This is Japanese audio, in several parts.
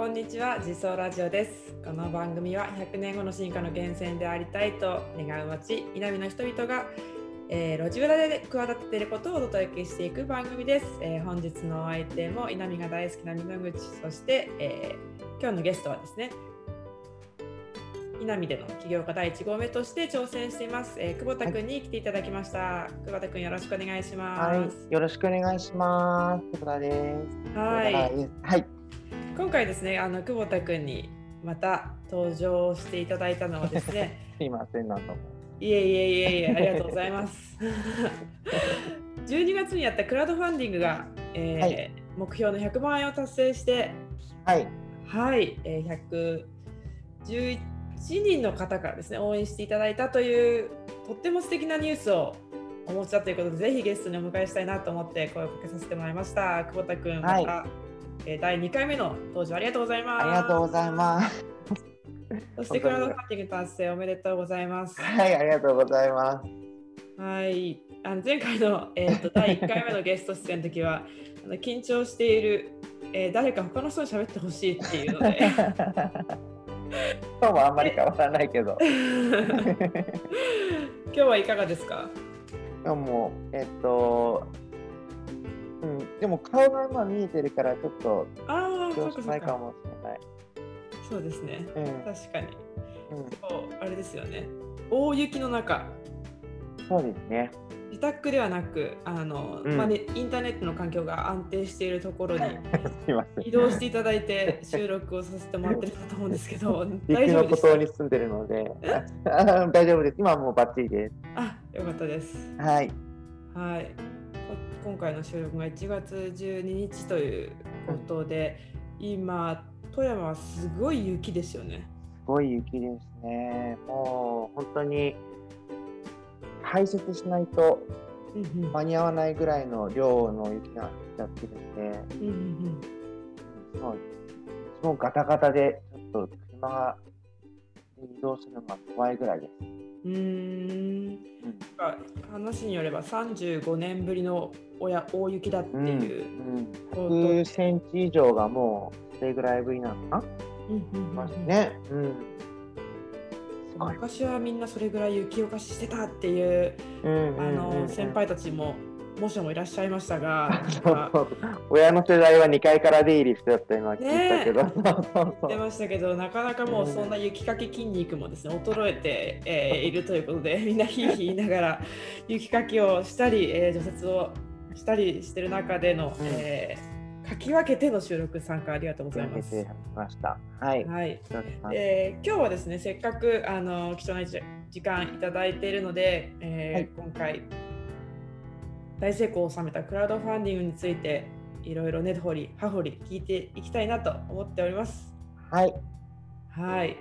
こんにちは、自走ラジオです。この番組は100年後の進化の源泉でありたいと願う町、稲見の人々が、えー路地裏で企てていることをお届けしていく番組です。えー本日のお相手も稲見が大好きな美濃口、そして、えー今日のゲストはですね、稲見での起業家第1号目として挑戦しています、えー久保田君に来ていただきました。久保田君よろしくお願いします。はい、よろしくお願いします。久保田です。はいはい。今回ですねあの久保田君にまた登場していただいたのはですね。すいません、なんとも。いえいえいえいえありがとうございます。12月にやったクラウドファンディングが、えーはい。目標の100万円を達成してはい。はい、えー111人の方からですね応援していただいたというとっても素敵なニュースをお持ちだということでぜひゲストにお迎えしたいなと思って声をかけさせてもらいました。久保田君また、はいえー第2回目の登場ありがとうございますありがとうございます。そしてクラウドファンディング達成おめでとうございます。はい、ありがとうございます。はい、あの前回の、えー、と第1回目のゲスト出演の時は あの緊張している、えー誰か他の人に喋ってほしいっていうので今日もあんまり変わらないけど。今日はいかがですか？でも、えっと、うん、でも顔が今見えてるから、ちょっとああ、そ緊張し。ないかもしれない。そうですね。うん、確かに。うん、そうあれですよね。大雪の中、そうですね。自宅ではなく、あの、うんまあね、インターネットの環境が安定しているところに。移動していただいて収録をさせてもらってるかと思うんですけど、雪の孤大丈夫ですか？島に住んでるので、あ 大丈夫です。今はもうバッチリです。あ、よかったです。はい。はい。こ今回の収録が1月12日ということで、今富山はすごい雪ですよね。すごい雪ですね。もう本当に排雪しないとうんうん間に合わないぐらいの量の雪が降っちゃってるんで、うんうんもうもうガタガタでちょっと車が移動するのが怖いぐらいです。うん。話によれば35年ぶりの親大雪だってうん、いううん、こと。100センチ以上がもうそれぐらいぶりなのかな、うんうんうんね。うん。昔はみんなそれぐらい雪をかししてたっていううんうんうんあうんの先輩たちももしもいらっしゃいましたが、親の世代は2階から出入りしてたっていうのは聞いたけど、ねってましたけどなかなかもうそんな雪かき筋肉もですね 衰えて、えーいるということでみんなヒーヒー言いながら雪かきをしたり、えー除雪をしたりしてる中での、えーかき分けての収録参加ありがとうございます。出てました。はい。はい。えー今日はですねせっかくあの貴重な時時間いただいているので、えーはい。今回大成功を収めたクラウドファンディングについていろいろ根掘り葉掘り聞いていきたいなと思っております。はい。はい。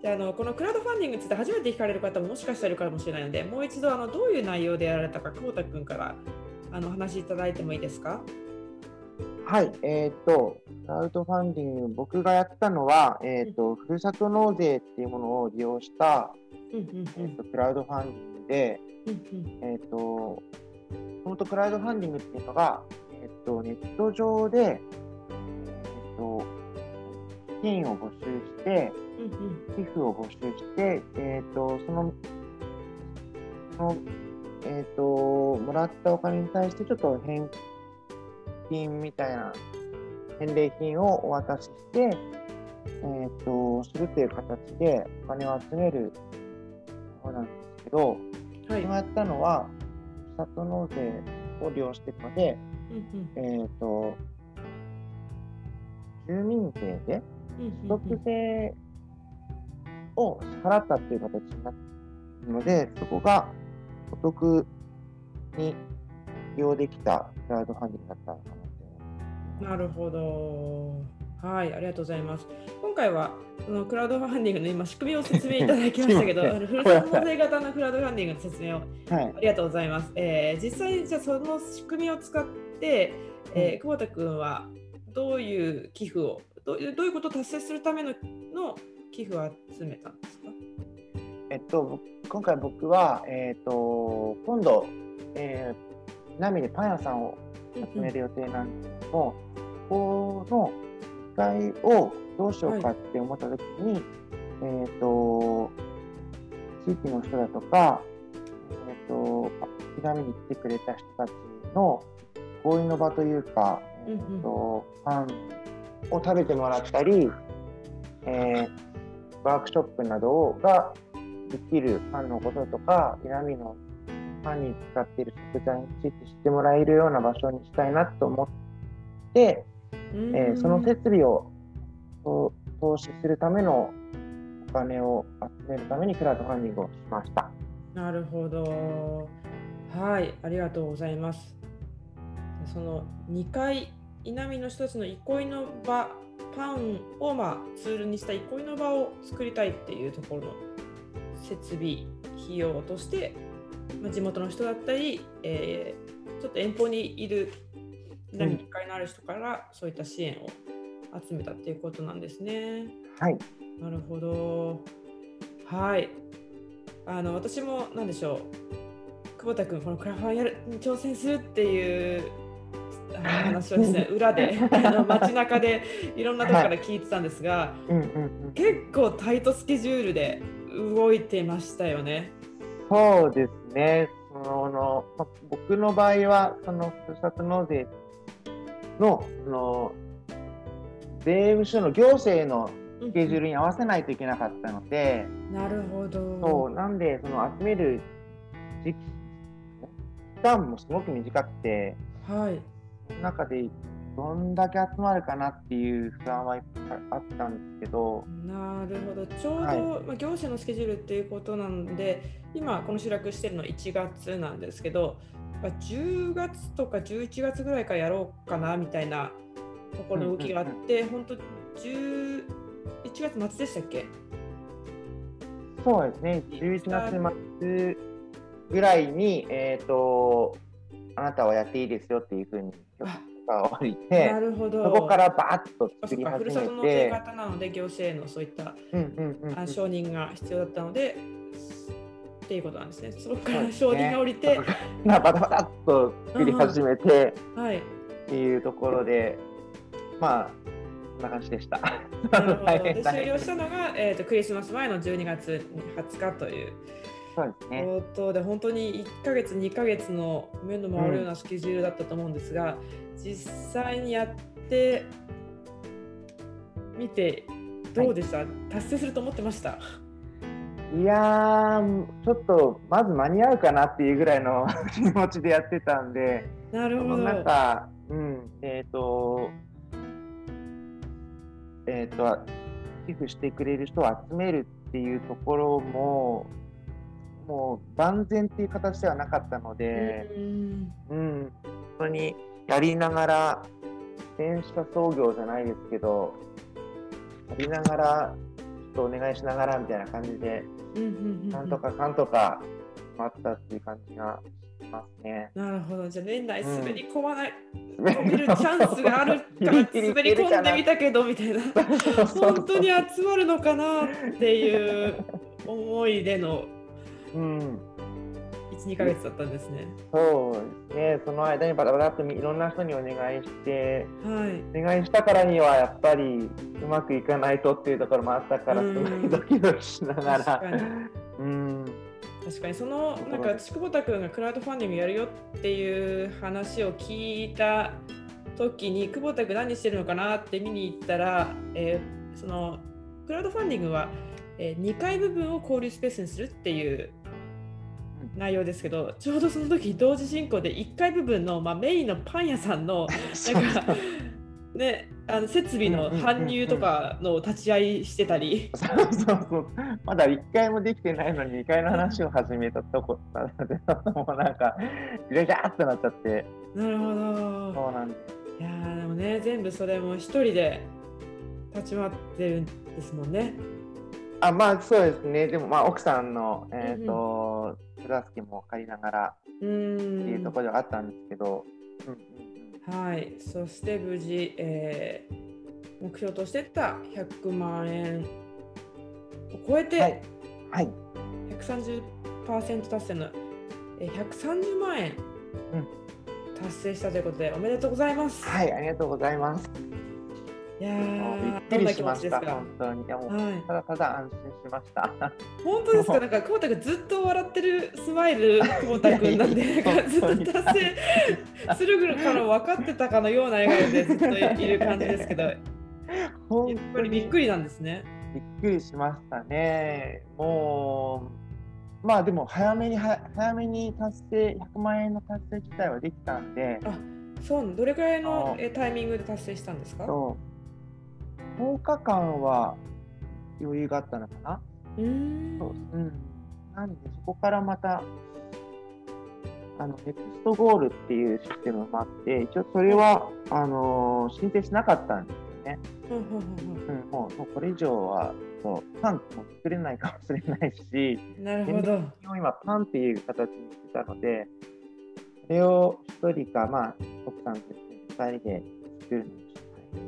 じゃああのこのクラウドファンディングについて初めて聞かれる方ももしかしたらいるかもしれないのでもう一度あのどういう内容でやられたか久保田君からあのお話しいただいてもいいですか？はい。えっ、と、クラウドファンディング、僕がやったのは、えっ、と、ふるさと納税っていうものを利用した、えっんとクラウドファンディングで、えっ、と、もともとクラウドファンディングっていうのが、えっ、と、ネット上で、えっ、と、資金を募集して、うん寄付を募集して、えっ、と、その、その、えっ、と、もらったお金に対してちょっと返金みたいな、返礼品をお渡しして、えっ、と、するという形でお金を集めるものなんですけど、うんはい。僕がやったのは、さと納税を利用しているので、うんうんえっ、と、住民税で、所得税を支払ったっていう形になるので、そこがお得に利用できたクラウドファンディングだったのかなって思いなるほど。はい、ありがとうございます。今回はそのクラウドファンディングの今仕組みを説明いただきましたけど、ふるさと納税型のクラウドファンディングの説明を。はいあ。りがとうございます。えー実際にじゃあその仕組みを使って、えー久保田君はどういう寄付をどういうどういうことを達成するためのの寄付を集めたんですか？えっと、僕今回僕は、えっと、今度、えー、ナミでパン屋さんを集める予定なんですけども、ここの階をどうしようかって思った時に、えっ、と、地域の人だとか、えっ、と、手紙に来てくれた人たちの合意の場というか、えっ、と、パンを食べてもらったり、えーワークショップなどができるパンのこととか、南のパンに使っている食材について知ってもらえるような場所にしたいなと思って、うんえーその設備をと投資するためのお金を集めるためにクラウドファンディングをしました。なるほど。はい、ありがとうございます。その2階、稲見の人たちの憩いの場、パンをまあツールにした憩いの場を作りたいっていうところの設備費用として、まあ、地元の人だったり、えーちょっと遠方にいる稲見2階のある人からそういった支援を集めたっていうことなんですね。はい。なるほど。はい。あの私もなんでしょう。久保田君このクラファンやるに挑戦するっていう話をですね裏であの街中でいろんなところから聞いてたんですが、うんうんうん。結構タイトスケジュールで動いてましたよね。そうですね。そのま僕の場合は、そのふるさと納税のその税務署の行政のスケジュールに合わせないといけなかったので、なるほど。そうなんでその集める時間もすごく短くて、はい。その中でどんだけ集まるかなっていう不安はあったんですけど、なるほどちょうど、はいまあ、行政のスケジュールっていうことなんで今この収録してるの1月なんですけど、まあ、10月とか11月ぐらいからやろうかなみたいなところの動きがあって、本当11月末でしたっけ？そうですね、11月末ぐらいに、えっ、と、あなたはやっていいですよっていうふうにが下りてな、るほど。そこからバーッと作り始るさと納税めて、型なので行政のそういったうんうんうんうん。あ承認が必要だったので、っていうことなんですね。そこから承認が下りて、なバタバタっと作り始めてはい。っていうところで、まあ、そんな感じでした。なるほど。大で終了したのが、えー、とクリスマス前の12月20日というそうですね。ことで本当に1ヶ月2ヶ月の目の回るようなスケジュールだったと思うんですが、実際にやってみてどうでした、達成すると思ってました？いやー、ちょっとまず間に合うかなっていうぐらいの 気持ちでやってたんで、なるほど。なんか、うん、えっ、と、えっ、と、寄付してくれる人を集めるっていうところも、もう万全っていう形ではなかったので、うん。うん、本当にやりながら、電車操業じゃないですけど、やりながら、ちょっとお願いしながらみたいな感じで、なんとかかんとか待ったっていう感じがしますね。なるほど。じゃあ年内滑り込まない、滑込めるチャンスがあるから 滑り込んでみたけどみたいな。本当に集まるのかなっていう思いでの。うん、12ヶ月だったんですね。そうですね、その間にバタバタっといろんな人にお願いして、はい。お願いしたからにはやっぱりうまくいかないとっていうところもあったから、うん。すごいドキドキしながら。確かに。うん、確かにそのなんか私久保田君がクラウドファンディングやるよっていう話を聞いた時に久保田君何してるのかなって見に行ったら、えーそのクラウドファンディングは、え2階部分を交流スペースにするっていう内容ですけどちょうどその時同時進行で1階部分の、まあ、メインのパン屋さんの なんかねあの設備の搬入とかの立ち会いしてたり。そうそうそうまだ1回もできてないのに2回の話を始めたとこなので、もうなんか、ぐちゃぐちゃってなっちゃって、なるほど。そうなんです。いやーでもね全部それも一人で立ち回ってるんですもんね。あまあそうですね、でもまあ奥さんの、えーと手助けも借りながらっていうとんころではあったんですけど、うんうんはい。そして無事、えー目標としてた100万円を超えうん、て、はい、はい、130%達成の、えー130万円うん。達成したということでおめでとうございます。はい、ありがとうございます。いやびっくりしました、本当に。いやもうはい。ただただ安心しました。本当ですか？なんか久保田君ずっと笑ってるスマイル久保田君なんでずっと達成するから分かってたかのような笑顔でずっといる感じですけどやっ本ぱりびっくりなんですね。びっくりしましたね。もう、まあでも早めには早めに達成、100万円の達成自体はできたんで、あそうどれくらいのタイミングで達成したんですか？そう10日間は余裕があったのかな？うーんそううん、なんでそこからまたあのネクストゴールっていうシステムもあって一応それはあのー申請しなかったんですよね。うん、もうもうこれ以上はそうパンも作れないかもしれないしんなるほど。を今パンっていう形にしてたのでそれを1人かまあ奥さんと2人で作るの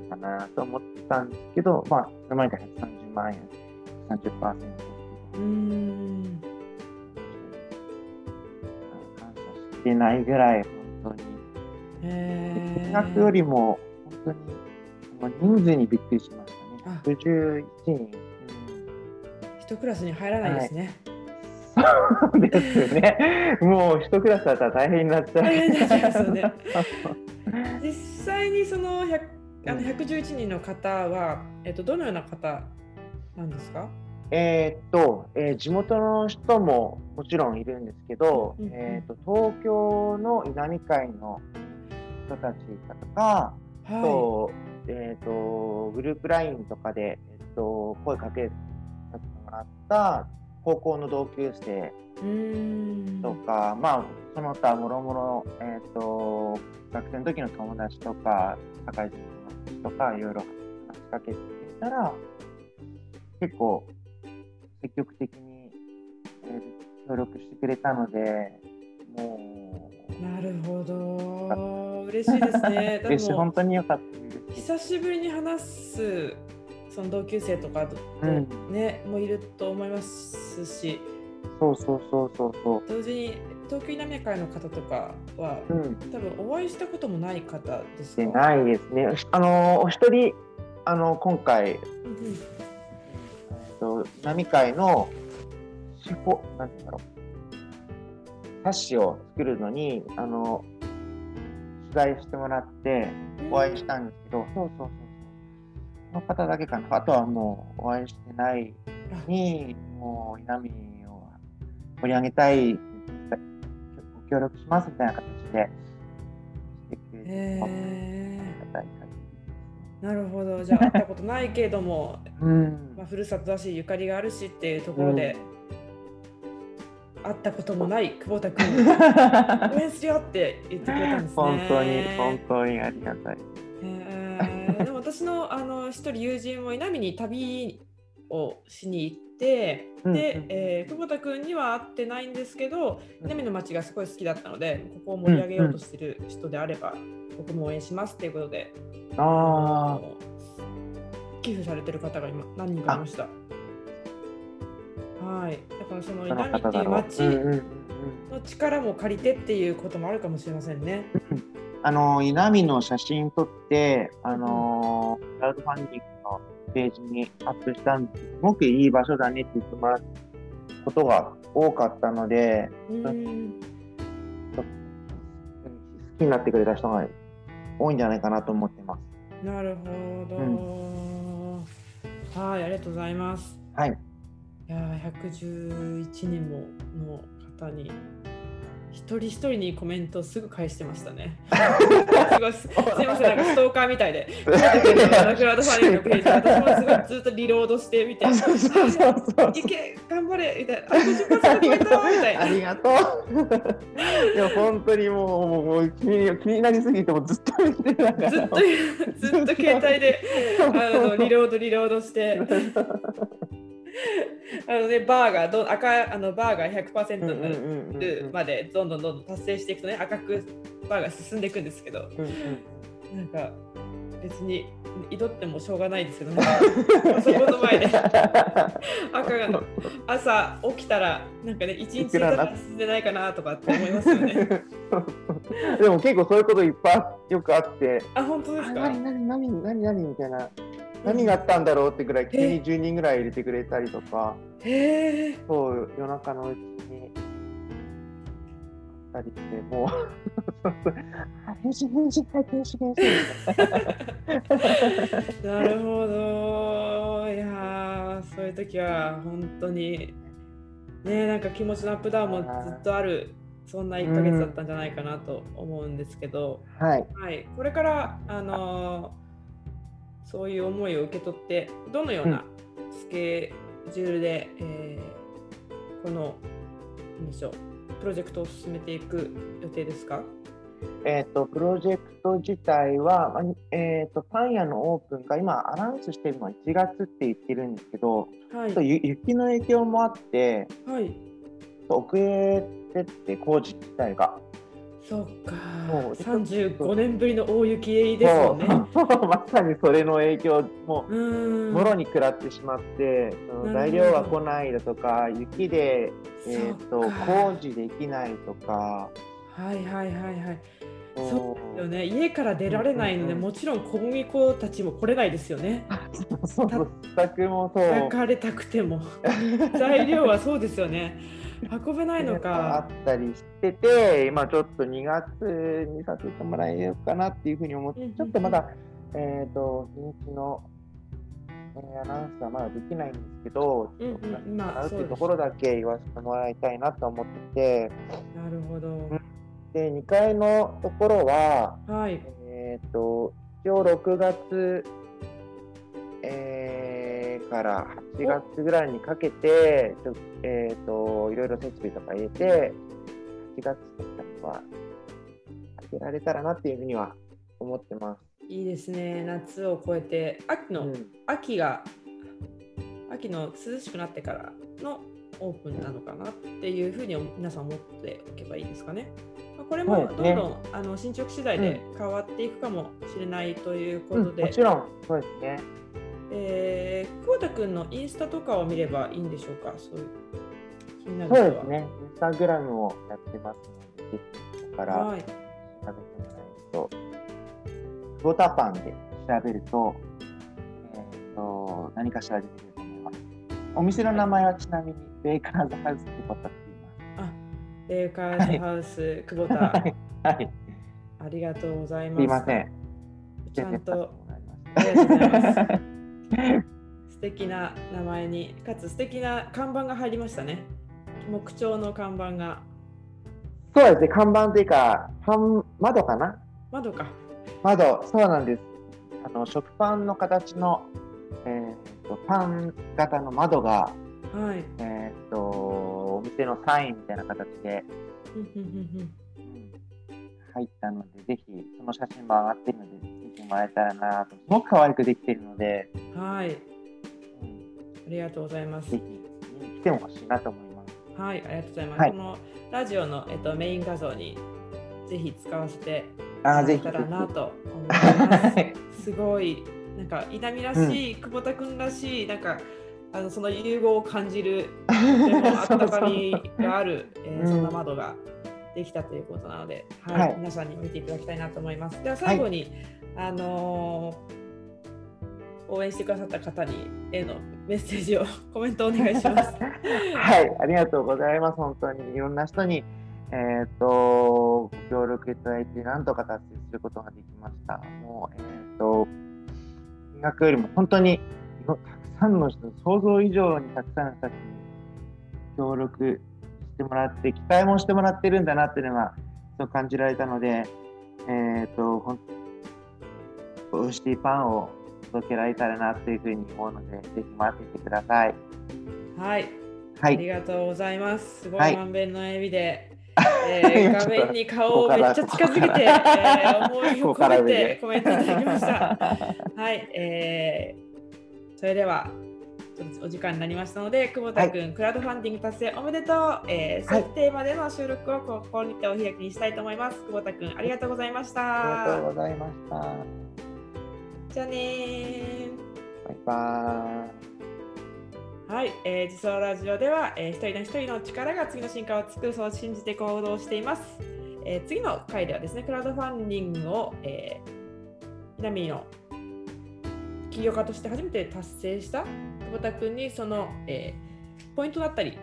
かなと思ってたんですけどまあその前から130万円30%うーん。感謝してないぐらい本当に。へ金額よりも本当にまあ人数にびっくりしましたね。あ。61人、うん一クラスに入らないですね。そうですね。もう一クラスだったら大変になっちゃう。大変になっちゃいますよね。実際にその100あの111人の方は、えっと、どのような方なんですか？えーっと、えー地元の人ももちろんいるんですけど、うんうん。えーっと東京の稲美会の人たちだとか、はとえーっとグループ LINE とかで、えーっと声かけさせてもらった高校の同級生とか、まあその他もろもろえっ、と学生の時の友達とか社会人のとかいろいろ話しかけてたら結構積極的に、えー協力してくれたのでもうなるほど。嬉しいですね。で嬉しい本も当に良かった。久しぶりに話すその同級生とかと、うんねもいると思いますし、そうそうそうそうそう。同時に東京稲美会の方とかはうん、多分お会いしたこともない方ですか？でないですね。あのお一人あの今回うんうん。えっと波会の手法なんだろう。冊子を作るのにあの取材してもらってお会いしたんですけど、そうそうそうそう。その方だけかな。あとはもうお会いしてないあにもう稲見を盛り上げたいご協力しますみたいな形でしてくれて、へありがたい限ーなるほど。じゃあ会ったことないけれども、り うんまあ、ふるさとだしゆかりがあるしっていうところで、会ったこともない久保田君 応援するよって言ってくれたんですね。本当に本当にありがたい。えーでも私のあの一人友人も稲見に旅をしに行って、うんで、うん。えー久保田君には会ってないんですけど稲見の街がすごい好きだったのでここを盛り上げようとしてる人であれば、僕も応援しますっていうことであの寄付されてる方が今何人かいました。はい、だからその稲見っていう方だろう。街うんうんうんうん。の力も借りてっていうこともあるかもしれませんね。あの稲見の写真撮って、あのークラウドファンディングのページにアップしたんですすごくいい場所だねって言ってもらうことが多かったので、うん好きになってくれた人が多いんじゃないかなと思ってます。なるほど、はい、ありがとうございます。はい。いやー、111人もの方に一人一人にコメントをすぐ返してましたね。すごいすすいません、なんかストーカーみたいで。クラウドファンディングのページ、私もすごいずっとリロードしてみて、いそうそうそうそう。け、頑張れみたいな、あ、50%超えたみたい？な。ありがとう。いや本当にもうもうもう気に気になりすぎてもうずっと見てながら。ずっと、ずっと携帯であのリロード、リロードして。あのね、バーがど赤あのバーが100%になるまでどんどんどんどん達成していくとね赤くバーが進んでいくんですけど。うんうん。なんか別に挑ってもしょうがないですよね。そこの前で。赤が朝起きたらなんかね一日進んでないかなとかって思いますよね。でも結構そういうこといっぱいよくあって。あ本当ですか？何何何何何みたいな何があったんだろうってぐらい急に10人ぐらい入れてくれたりとか。へえ。そう夜中のうちにあったりしてもう。なるほど。いやそういう時は本当にねなんか気持ちのアップダウンもずっとあるそんな1ヶ月だったんじゃないかなと思うんですけど、うん、はい、はい、これからあのそういう思いを受け取ってどのようなスケジュールで、うん、えー、この何でしょうプロジェクトを進めていく予定ですか？えーと、プロジェクト自体は、えーと、パン屋のオープンが今アナウンスしてるのは1月って言ってるんですけど、はい、雪の影響もあって、はい、遅れてって工事自体が。そうか。もう35年ぶりの大雪ですよね。まさにそれの影響ももろに食らってしまって、材料が来ないだとか、雪でえっ、ー、と工事できないとか。はいはいはいはい。そうよね。家から出られないので、もちろん小麦粉たちも来れないですよね。そう、全くもそう。焼かれたくても。材料はそうですよね。運べないのか。あったりしてて、今ちょっと2月にさせてもらえようかなっていうふうに思って、ちょっとまだ、えっ、ー、と、日にちの、えー、アナウンスはまだできないんですけど、うんうん、まあ、っていうところだけ言わせてもらいたいなと思ってて。なるほど。で、2階のところは、はい、えっ、と、一応6月、えーから8月ぐらいにかけて、ちょえーと、いろいろ設備とか入れて、8月とか開けられたらなっていうふうには思ってます。いいですね、夏を超えて、秋の、うん、秋が、秋の涼しくなってからのオープンなのかなっていうふうに皆さん思っておけばいいですかね。これもどんどん、ね、あの進捗次第で変わっていくかもしれないということで、うん、もちろん。そうですね。えー、久保田君のインスタとかを見ればいいんでしょうか？そういう気になるそうですね。インスタグラムをやってますので、ぜから調べてもらえると、久保田パンで調べると、えーと、何かしら出てくると思います。お店の名前はちなみにベーカーズハウス久保田って言います。あ、ベーカーズハウス、はい、久保田。はい。ありがとうございます。すいません。ちゃんと。ありがとうございます。素敵な名前にかつ素敵な看板が入りましたね。木彫の看板が。そうですね看板というか窓かな？窓か。窓そうなんです。あの食パンの形の、えーと、パン型の窓が、はい、えっ、ー、とお店のサインみたいな形で入ったのでぜひその写真も上がってるのでもらえたらなと。すごく可愛くできてるので。はい、うん、ありがとうございます。ぜひ見に来ても欲しいなと思います。はいありがとうございます、はい、このラジオの、えっと、メイン画像にぜひ使わせてあぜひたらなと思います。すごいなんか稲見らしい、うん、久保田君らしいなんかあのその融合を感じる とてもあったかみがある、えー、そんな窓ができたということなので、はい、はい、皆さんに見ていただきたいなと思います。では最後に、はい、あのー、応援してくださった方にへのメッセージをコメントお願いします。はい、ありがとうございます。本当にいろんな人にえ、ー、とご協力いただいてなんとか達成することができました。もうえっ、ー、と金額よりも本当にたくさんの人、想像以上にたくさんの人たちに協力してもらって、期待もしてもらってるんだなっていうのが、そう感じられたので、えっ、ー、と、ほん美味しいパンを届けられたらなというふうに思うので、ぜひ待っていてください。はい。はい、ありがとうございます。すごい満遍の笑みで、はい、えー、画面に顔をめっちゃ近づけて、えー、思いを込めてコメントいただきました。はい、えー、それではお時間になりましたので久保田君、はい、クラウドファンディング達成おめでとう、えー、設定までの収録をここにてお開きにしたいと思います。久保田君ありがとうございました。ありがとうございましたじゃあねー。バイバーイ。はい、えー、自走ラジオでは、えー、一人の一人の力が次の進化を作るそう信じて行動しています。えー、次の回ではですね、クラウドファンディングを、えー、南の起業家として初めて達成した久保田君にその、えー、ポイントだったり、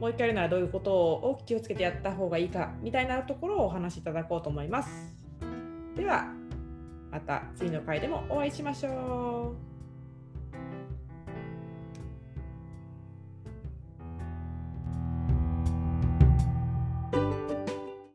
もう一回やるならどういうことを気をつけてやった方がいいかみたいなところをお話しいただこうと思います。では、また次の回でもお会いしましょう。